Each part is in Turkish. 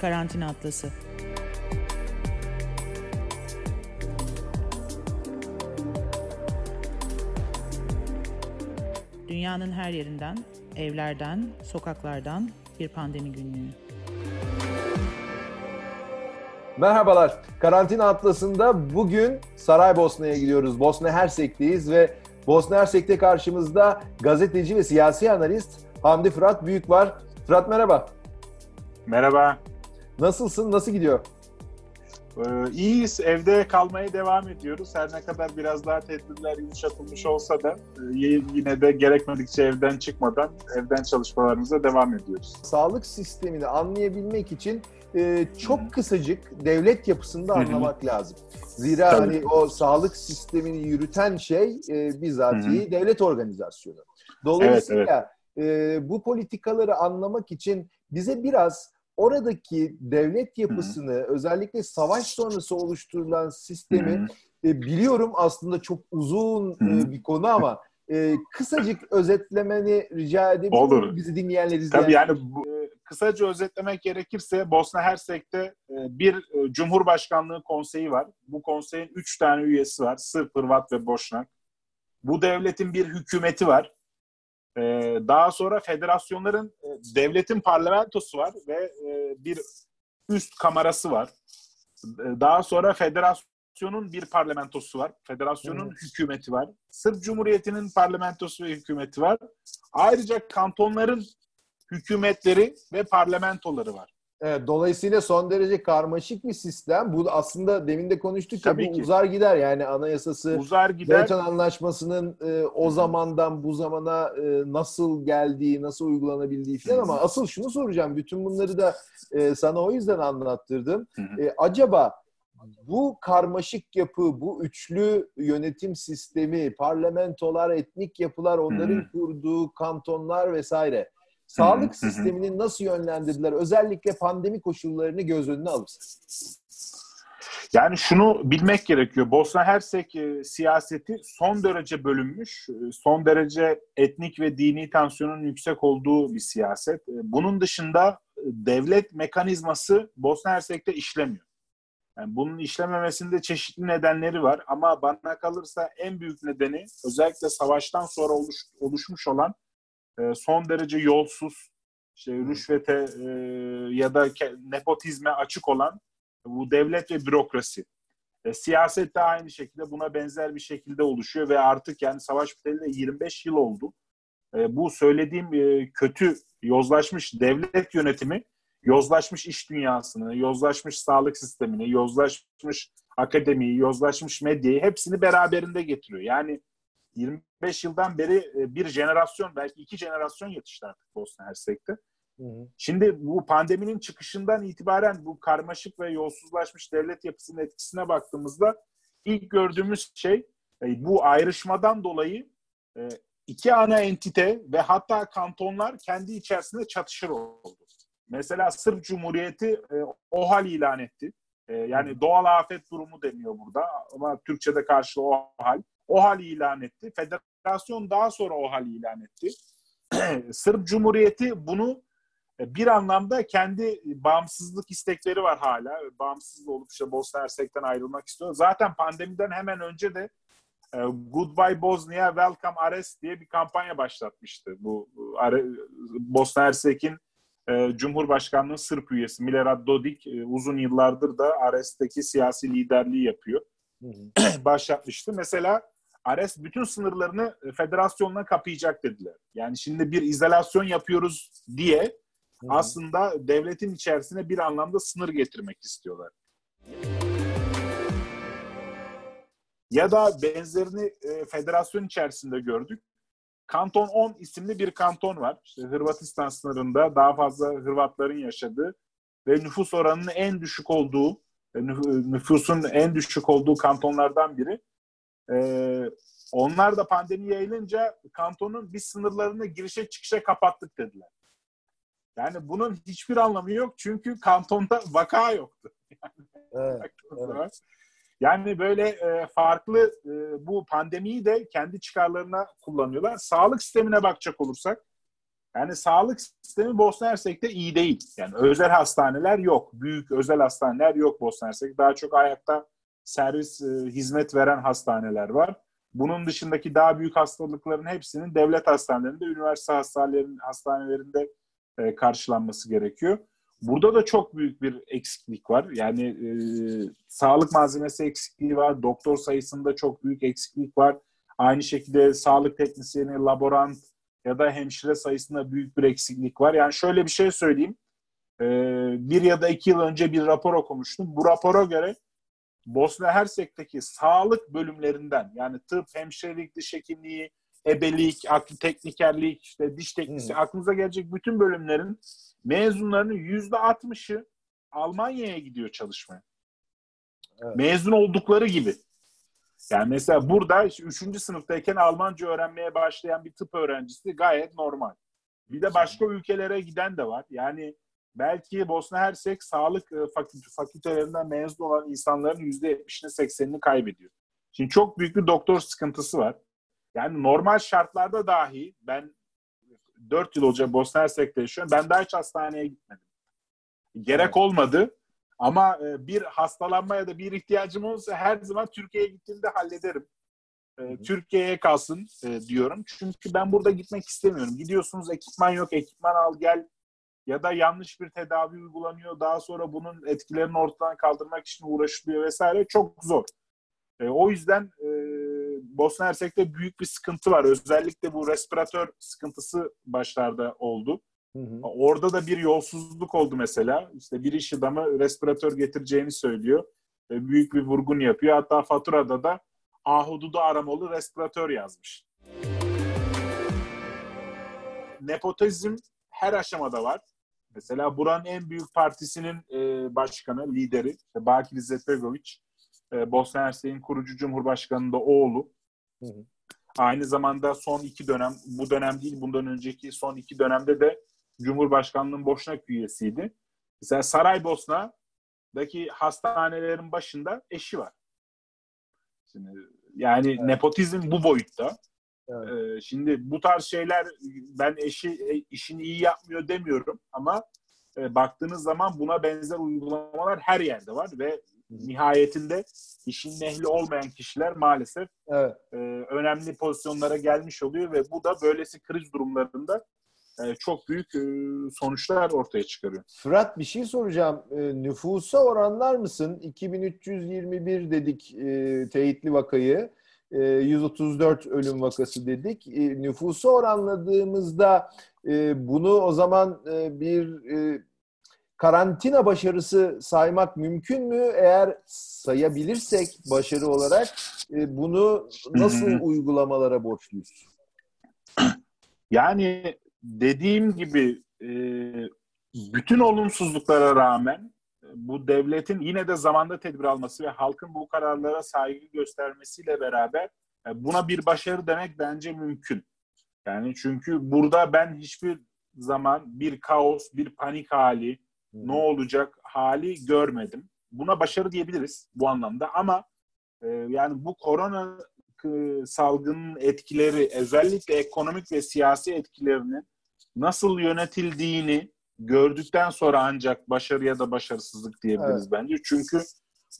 Karantina Atlası. Dünyanın her yerinden, evlerden, sokaklardan bir pandemi günlüğü. Merhabalar. Karantina Atlası'nda bugün Saraybosna'ya gidiyoruz. Bosna Hersek'teyiz ve Bosna Hersek'te karşımızda gazeteci ve siyasi analist Hamdi Fırat Büyük var. Fırat merhaba. Merhaba. Nasılsın? Nasıl gidiyor? Ee, iyiyiz. Evde kalmaya devam ediyoruz. Her ne kadar biraz daha tedbirler yumuşatılmış olsa da e, yine de gerekmedikçe evden çıkmadan evden çalışmalarımıza devam ediyoruz. Sağlık sistemini anlayabilmek için e, çok kısacık devlet yapısını da anlamak lazım. Zira Tabii. hani o sağlık sistemini yürüten şey e, bizatihi devlet organizasyonu. Dolayısıyla e, bu politikaları anlamak için bize biraz oradaki devlet yapısını özellikle savaş sonrası oluşturulan sistemi Hı hı. e, biliyorum aslında çok uzun Hı hı. e, bir konu ama e, kısacık özetlemeni rica edebilir? Olur. Bizi dinleyenler izleyenler. Tabii yani bu, e, kısaca özetlemek gerekirse Bosna Hersek'te e, bir e, Cumhurbaşkanlığı konseyi var. Bu konseyin üç tane üyesi var. Sırp, Hırvat ve Boşnak. Bu devletin bir hükümeti var. E, Daha sonra federasyonların, e, devletin parlamentosu var ve e, bir üst kamerası var. E, Daha sonra federasyonun bir parlamentosu var. Federasyonun Evet. hükümeti var. Sırp Cumhuriyeti'nin parlamentosu ve hükümeti var. Ayrıca kantonların hükümetleri ve parlamentoları var. Evet, dolayısıyla son derece karmaşık bir sistem. Bu aslında demin de konuştuk ya Tabii bu ki. uzar gider yani anayasası Uzar gider. Dayton Anlaşması'nın e, o zamandan bu zamana e, nasıl geldiği, nasıl uygulanabildiği falan ama asıl şunu soracağım. Bütün bunları da e, sana o yüzden anlattırdım. E, acaba bu karmaşık yapı, bu üçlü yönetim sistemi, parlamentolar, etnik yapılar, onların kurduğu kantonlar vesaire sağlık Hı hı. sistemini nasıl yönlendirdiler? Özellikle pandemi koşullarını göz önüne alırsan. Yani şunu bilmek gerekiyor. Bosna Hersek e, siyaseti son derece bölünmüş, e, son derece etnik ve dini tansiyonun yüksek olduğu bir siyaset. E, Bunun dışında devlet mekanizması Bosna Hersek'te işlemiyor. Yani bunun işlememesinde çeşitli nedenleri var ama bana kalırsa en büyük nedeni özellikle savaştan sonra oluş, oluşmuş olan e, son derece yolsuz, işte rüşvete e, ya da nepotizme açık olan bu devlet ve bürokrasi. E, siyaset de aynı şekilde buna benzer bir şekilde oluşuyor ve artık yani savaş biteli de 25 yıl oldu. E, bu söylediğim e, kötü yozlaşmış devlet yönetimi yozlaşmış iş dünyasını, yozlaşmış sağlık sistemini, yozlaşmış akademiyi, yozlaşmış medyayı hepsini beraberinde getiriyor. Yani 25 yıldan beri e, bir jenerasyon, belki iki jenerasyon yetişti artık Bosna Hersek'te. Şimdi bu pandeminin çıkışından itibaren bu karmaşık ve yolsuzlaşmış devlet yapısının etkisine baktığımızda ilk gördüğümüz şey e, bu ayrışmadan dolayı e, iki ana entite ve hatta kantonlar kendi içerisinde çatışır oldu. Mesela Sırp Cumhuriyeti OHAL ilan etti. Yani doğal afet durumu deniyor burada ama Türkçe'de karşılığı OHAL. OHAL ilan etti. Federasyon daha sonra OHAL ilan etti. Sırp Cumhuriyeti bunu e, bir anlamda kendi bağımsızlık istekleri var hala. Bağımsız olup işte Bosna Hersek'ten ayrılmak istiyor. Zaten pandemiden hemen önce de e, Goodbye Bosnia, Welcome Ares diye bir kampanya başlatmıştı. Bu Bosna Hersek'in e, Cumhurbaşkanlığı Sırp üyesi Milorad Dodik uzun yıllardır da Ares'teki siyasi liderliği yapıyor. başlatmıştı. Mesela Ares bütün sınırlarını e, federasyonla kapayacak dediler. Yani şimdi bir izolasyon yapıyoruz diye aslında devletin içerisine bir anlamda sınır getirmek istiyorlar. Ya da benzerini e, federasyon içerisinde gördük. Kanton 10 isimli bir kanton var. İşte Hırvatistan sınırında daha fazla Hırvatların yaşadığı ve nüfus oranının en düşük olduğu, e, nüf- nüfusun en düşük olduğu kantonlardan biri. Ee, onlar da pandemi yayılınca kantonun biz sınırlarını girişe çıkışa kapattık dediler. Yani bunun hiçbir anlamı yok çünkü kantonda vaka yoktu. Evet, baktığınız evet. zaman. Yani böyle e, farklı e, bu pandemiyi de kendi çıkarlarına kullanıyorlar. Sağlık sistemine bakacak olursak Yani sağlık sistemi Bosna Hersek'te iyi değil. Yani özel hastaneler yok. Büyük özel hastaneler yok Bosna Hersek. Daha çok ayakta servis e, hizmet veren hastaneler var. Bunun dışındaki daha büyük hastalıkların hepsinin devlet hastanelerinde, üniversite hastanelerinde, hastanelerinde e, karşılanması gerekiyor. Burada da çok büyük bir eksiklik var. Yani e, sağlık malzemesi eksikliği var, doktor sayısında çok büyük eksiklik var. Aynı şekilde sağlık teknisyeni, laborant ya da hemşire sayısında büyük bir eksiklik var. Yani şöyle bir şey söyleyeyim. E, bir ya da iki yıl önce bir rapor okumuştum. Bu rapora göre Bosna Hersek'teki sağlık bölümlerinden yani tıp, hemşirelik, diş hekimliği, ebelik, aklı teknikerlik, işte diş teknisi, hmm. aklınıza gelecek bütün bölümlerin mezunlarının yüzde altmışı Almanya'ya gidiyor çalışmaya. Evet. Mezun oldukları gibi. Yani mesela burada işte üçüncü sınıftayken Almanca öğrenmeye başlayan bir tıp öğrencisi gayet normal. Bir de başka ülkelere giden de var. Yani belki Bosna Hersek sağlık e, fakültelerinden mezun olan insanların yüzde 70'ini 80'ini kaybediyor. Şimdi çok büyük bir doktor sıkıntısı var. Yani normal şartlarda dahi ben 4 yıl olacak Bosna Hersek'te yaşıyorum. Ben daha hiç hastaneye gitmedim. Gerek olmadı. Ama e, bir hastalanma ya da bir ihtiyacım olursa her zaman Türkiye'ye gittiğimde hallederim. E, Türkiye'ye kalsın diyorum. Çünkü ben burada gitmek istemiyorum. Gidiyorsunuz ekipman yok, ekipman al gel ya da yanlış bir tedavi uygulanıyor. Daha sonra bunun etkilerini ortadan kaldırmak için uğraşılıyor vesaire. Çok zor. E, o yüzden e, Bosna Hersek'te büyük bir sıkıntı var. Özellikle bu respiratör sıkıntısı başlarda oldu. Hı hı. Orada da bir yolsuzluk oldu mesela. İşte bir iş adamı respiratör getireceğini söylüyor. E, büyük bir vurgun yapıyor. Hatta faturada da ahududu aramalı respiratör yazmış. Nepotizm her aşamada var. Mesela buranın en büyük partisinin e, başkanı, lideri işte Bakir İzzetbegoviç, e, Bosna Hersek'in kurucu cumhurbaşkanının da oğlu. Hı hı. Aynı zamanda son iki dönem, bu dönem değil bundan önceki son iki dönemde de Cumhurbaşkanlığının Boşnak üyesiydi. Mesela Saraybosna'daki hastanelerin başında eşi var. Şimdi, yani evet. nepotizm bu boyutta. Evet. Ee, şimdi bu tarz şeyler ben eşi e, işini iyi yapmıyor demiyorum ama e, baktığınız zaman buna benzer uygulamalar her yerde var ve nihayetinde işin ehli olmayan kişiler maalesef evet. e, önemli pozisyonlara gelmiş oluyor ve bu da böylesi kriz durumlarında e, çok büyük e, sonuçlar ortaya çıkarıyor. Fırat bir şey soracağım. E, nüfusa oranlar mısın? 2321 dedik e, teyitli vakayı. 134 ölüm vakası dedik. E, nüfusu oranladığımızda e, bunu o zaman e, bir e, karantina başarısı saymak mümkün mü? Eğer sayabilirsek başarı olarak e, bunu nasıl uygulamalara borçluyuz? Yani dediğim gibi e, bütün olumsuzluklara rağmen bu devletin yine de zamanda tedbir alması ve halkın bu kararlara saygı göstermesiyle beraber e, buna bir başarı demek bence mümkün. Yani çünkü burada ben hiçbir zaman bir kaos, bir panik hali, ne olacak hali görmedim. Buna başarı diyebiliriz bu anlamda ama e, yani bu korona salgının etkileri özellikle ekonomik ve siyasi etkilerinin nasıl yönetildiğini gördükten sonra ancak başarı ya da başarısızlık diyebiliriz evet. bence. Çünkü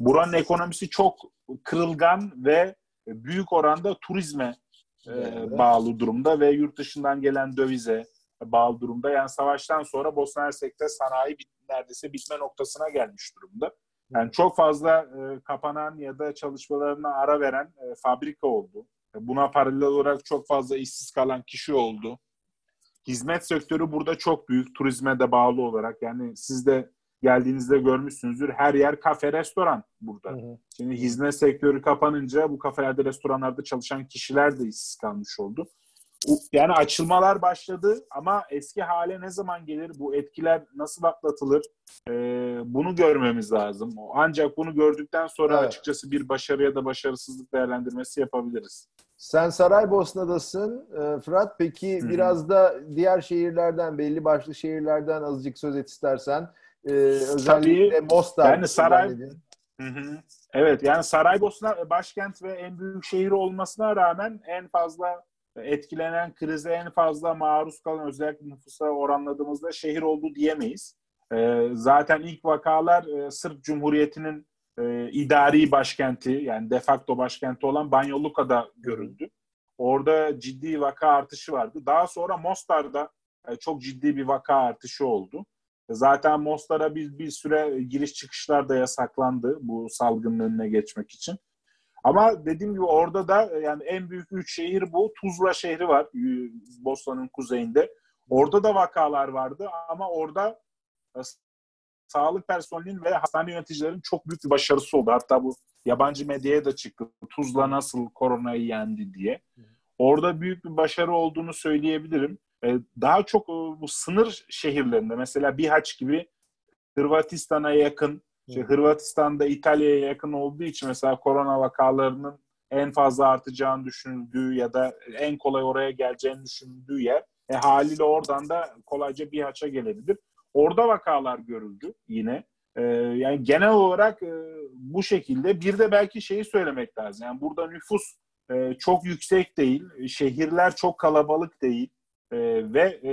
buranın ekonomisi çok kırılgan ve büyük oranda turizme e, evet. bağlı durumda ve yurt dışından gelen dövize bağlı durumda. Yani savaştan sonra Bosna Hersek'te sanayi bit, neredeyse bitme noktasına gelmiş durumda. Yani çok fazla e, kapanan ya da çalışmalarına ara veren e, fabrika oldu. Buna paralel olarak çok fazla işsiz kalan kişi oldu hizmet sektörü burada çok büyük turizme de bağlı olarak yani siz de geldiğinizde görmüşsünüzdür. Her yer kafe, restoran burada. Hı hı. Şimdi hizmet sektörü kapanınca bu kafelerde, restoranlarda çalışan kişiler de işsiz kalmış oldu. Yani açılmalar başladı ama eski hale ne zaman gelir? Bu etkiler nasıl atlatılır? Ee, bunu görmemiz lazım. Ancak bunu gördükten sonra evet. açıkçası bir başarı ya da başarısızlık değerlendirmesi yapabiliriz. Sen Saraybosna'dasın e, Fırat. Peki Hı-hı. biraz da diğer şehirlerden, belli başlı şehirlerden azıcık söz et istersen. Ee, özellikle Tabii, Mostar. Yani Saray... Evet yani Saraybosna başkent ve en büyük şehir olmasına rağmen en fazla etkilenen krize en fazla maruz kalan özellikle nüfusa oranladığımızda şehir oldu diyemeyiz. E, zaten ilk vakalar e, Sırp Cumhuriyeti'nin e, idari başkenti yani de facto başkenti olan Banyoluka'da görüldü. Orada ciddi vaka artışı vardı. Daha sonra Mostar'da e, çok ciddi bir vaka artışı oldu. Zaten Mostar'a bir, bir süre giriş çıkışlar da yasaklandı bu salgının önüne geçmek için. Ama dediğim gibi orada da e, yani en büyük üç şehir bu. Tuzla şehri var Bosna'nın kuzeyinde. Orada da vakalar vardı ama orada e, sağlık personelinin ve hastane yöneticilerin çok büyük bir başarısı oldu. Hatta bu yabancı medyaya da çıktı. Tuzla nasıl koronayı yendi diye. Orada büyük bir başarı olduğunu söyleyebilirim. E, daha çok bu sınır şehirlerinde mesela Bihaç gibi Hırvatistan'a yakın işte Hırvatistan'da İtalya'ya yakın olduğu için mesela korona vakalarının en fazla artacağını düşünüldüğü ya da en kolay oraya geleceğini düşünüldüğü yer. E, haliyle oradan da kolayca bir haça gelebilir. Orada vakalar görüldü yine. E, yani genel olarak e, bu şekilde bir de belki şeyi söylemek lazım. Yani burada nüfus e, çok yüksek değil, şehirler çok kalabalık değil e, ve e,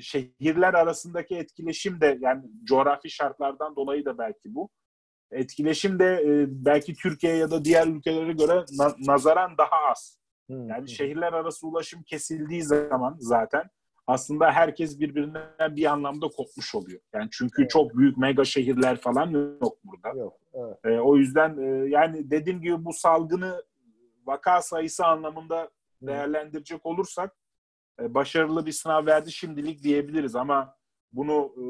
şehirler arasındaki etkileşim de yani coğrafi şartlardan dolayı da belki bu. Etkileşim de e, belki Türkiye ya da diğer ülkelere göre na- nazaran daha az. Yani şehirler arası ulaşım kesildiği zaman zaten aslında herkes birbirinden bir anlamda kopmuş oluyor. Yani çünkü evet. çok büyük mega şehirler falan yok burada. Yok. Evet. E, o yüzden e, yani dediğim gibi bu salgını vaka sayısı anlamında değerlendirecek olursak e, başarılı bir sınav verdi şimdilik diyebiliriz ama bunu e,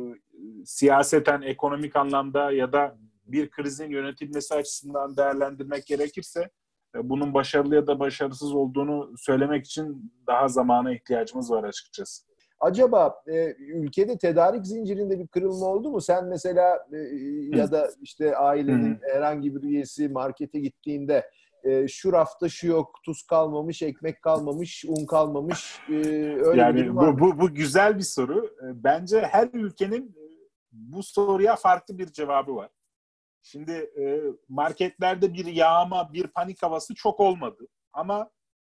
siyaseten, ekonomik anlamda ya da bir krizin yönetilmesi açısından değerlendirmek gerekirse e, bunun başarılı ya da başarısız olduğunu söylemek için daha zamana ihtiyacımız var açıkçası. Acaba e, ülkede tedarik zincirinde bir kırılma oldu mu? Sen mesela e, ya da işte ailenin herhangi bir üyesi markete gittiğinde e, şu rafta şu yok, tuz kalmamış, ekmek kalmamış, un kalmamış. E, öyle yani bir bu, bu, bu güzel bir soru. E, bence her ülkenin e, bu soruya farklı bir cevabı var. Şimdi e, marketlerde bir yağma, bir panik havası çok olmadı. Ama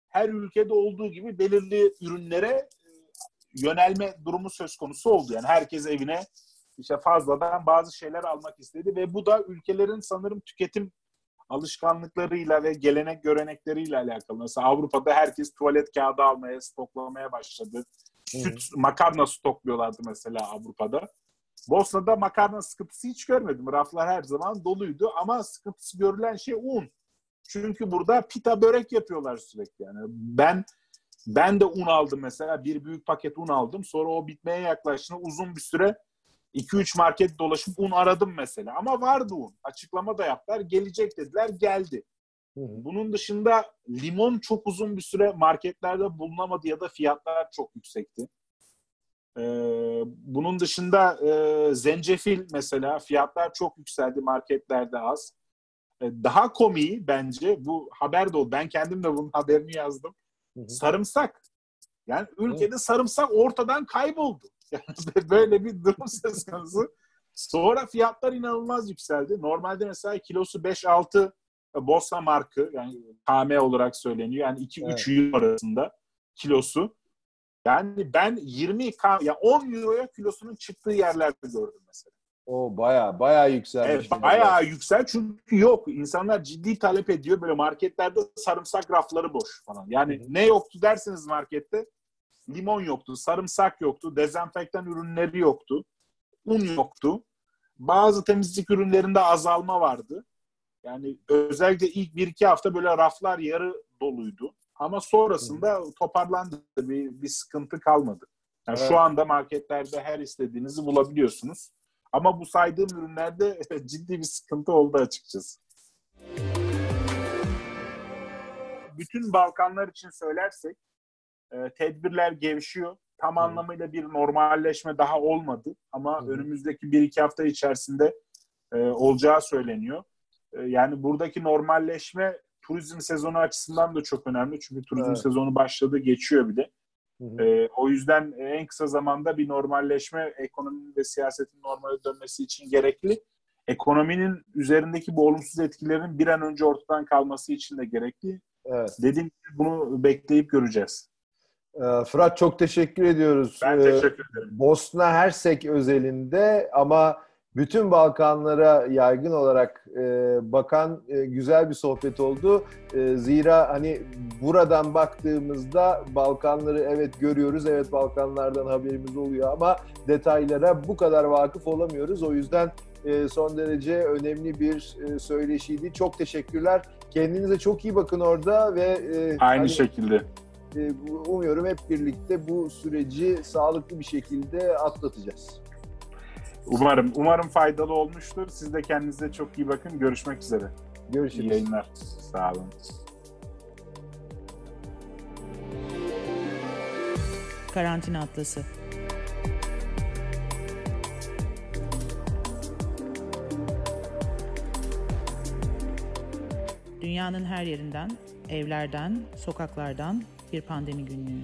her ülkede olduğu gibi belirli ürünlere yönelme durumu söz konusu oldu. Yani herkes evine işte fazladan bazı şeyler almak istedi ve bu da ülkelerin sanırım tüketim alışkanlıklarıyla ve gelenek görenekleriyle alakalı. Mesela Avrupa'da herkes tuvalet kağıdı almaya, stoklamaya başladı. Süt, makarna stokluyorlardı mesela Avrupa'da. Bosna'da makarna sıkıntısı hiç görmedim. Raflar her zaman doluydu ama sıkıntısı görülen şey un. Çünkü burada pita börek yapıyorlar sürekli yani. Ben ben de un aldım mesela. Bir büyük paket un aldım. Sonra o bitmeye yaklaştığında uzun bir süre 2-3 market dolaşıp un aradım mesela. Ama vardı un. Açıklama da yaptılar. Gelecek dediler. Geldi. Bunun dışında limon çok uzun bir süre marketlerde bulunamadı ya da fiyatlar çok yüksekti. Ee, bunun dışında e, zencefil mesela fiyatlar çok yükseldi marketlerde az. Ee, daha komiği bence bu haber de oldu. Ben kendim de bunun haberini yazdım. Hı hı. Sarımsak. Yani ülkede hı. sarımsak ortadan kayboldu. Yani böyle bir durum söz konusu. Sonra fiyatlar inanılmaz yükseldi. Normalde mesela kilosu 5-6 Bosna markı yani KM olarak söyleniyor. Yani 2-3 evet. euro arasında kilosu. Yani ben 20 k ya 10 euroya kilosunun çıktığı yerlerde gördüm mesela. O baya baya yükselmiş. Evet, baya yüksel çünkü yok. İnsanlar ciddi talep ediyor. Böyle marketlerde sarımsak rafları boş falan. Yani Hı-hı. ne yoktu dersiniz markette? Limon yoktu, sarımsak yoktu, dezenfektan ürünleri yoktu, un yoktu. Bazı temizlik ürünlerinde azalma vardı. Yani özellikle ilk bir iki hafta böyle raflar yarı doluydu. Ama sonrasında toparlandı. Bir, bir sıkıntı kalmadı. Yani evet. Şu anda marketlerde her istediğinizi bulabiliyorsunuz. Ama bu saydığım ürünlerde ciddi bir sıkıntı oldu açıkçası. Bütün Balkanlar için söylersek e, tedbirler gevşiyor. Tam anlamıyla bir normalleşme daha olmadı. Ama hmm. önümüzdeki bir iki hafta içerisinde e, olacağı söyleniyor. E, yani buradaki normalleşme turizm sezonu açısından da çok önemli. Çünkü turizm evet. sezonu başladı, geçiyor bir de. Ee, o yüzden en kısa zamanda bir normalleşme, ekonominin ve siyasetin normale dönmesi için gerekli. Ekonominin üzerindeki bu olumsuz etkilerin bir an önce ortadan kalması için de gerekli. Evet. Dediğim gibi bunu bekleyip göreceğiz. Ee, Fırat çok teşekkür ediyoruz. Ben Ee, teşekkür ederim. Bosna Hersek özelinde ama bütün Balkanlara yaygın olarak e, bakan e, güzel bir sohbet oldu. E, zira hani buradan baktığımızda Balkanları evet görüyoruz, evet Balkanlardan haberimiz oluyor ama detaylara bu kadar vakıf olamıyoruz. O yüzden e, son derece önemli bir e, söyleşiydi. Çok teşekkürler. Kendinize çok iyi bakın orada ve e, Aynı hani- şekilde. e, umuyorum hep birlikte bu süreci sağlıklı bir şekilde atlatacağız. Umarım umarım faydalı olmuştur. Siz de kendinize çok iyi bakın. Görüşmek üzere. İyi Görüşürüz. yayınlar. Sağ olun. Karantina Atlası Dünyanın her yerinden, evlerden, sokaklardan bir pandemi günlüğü.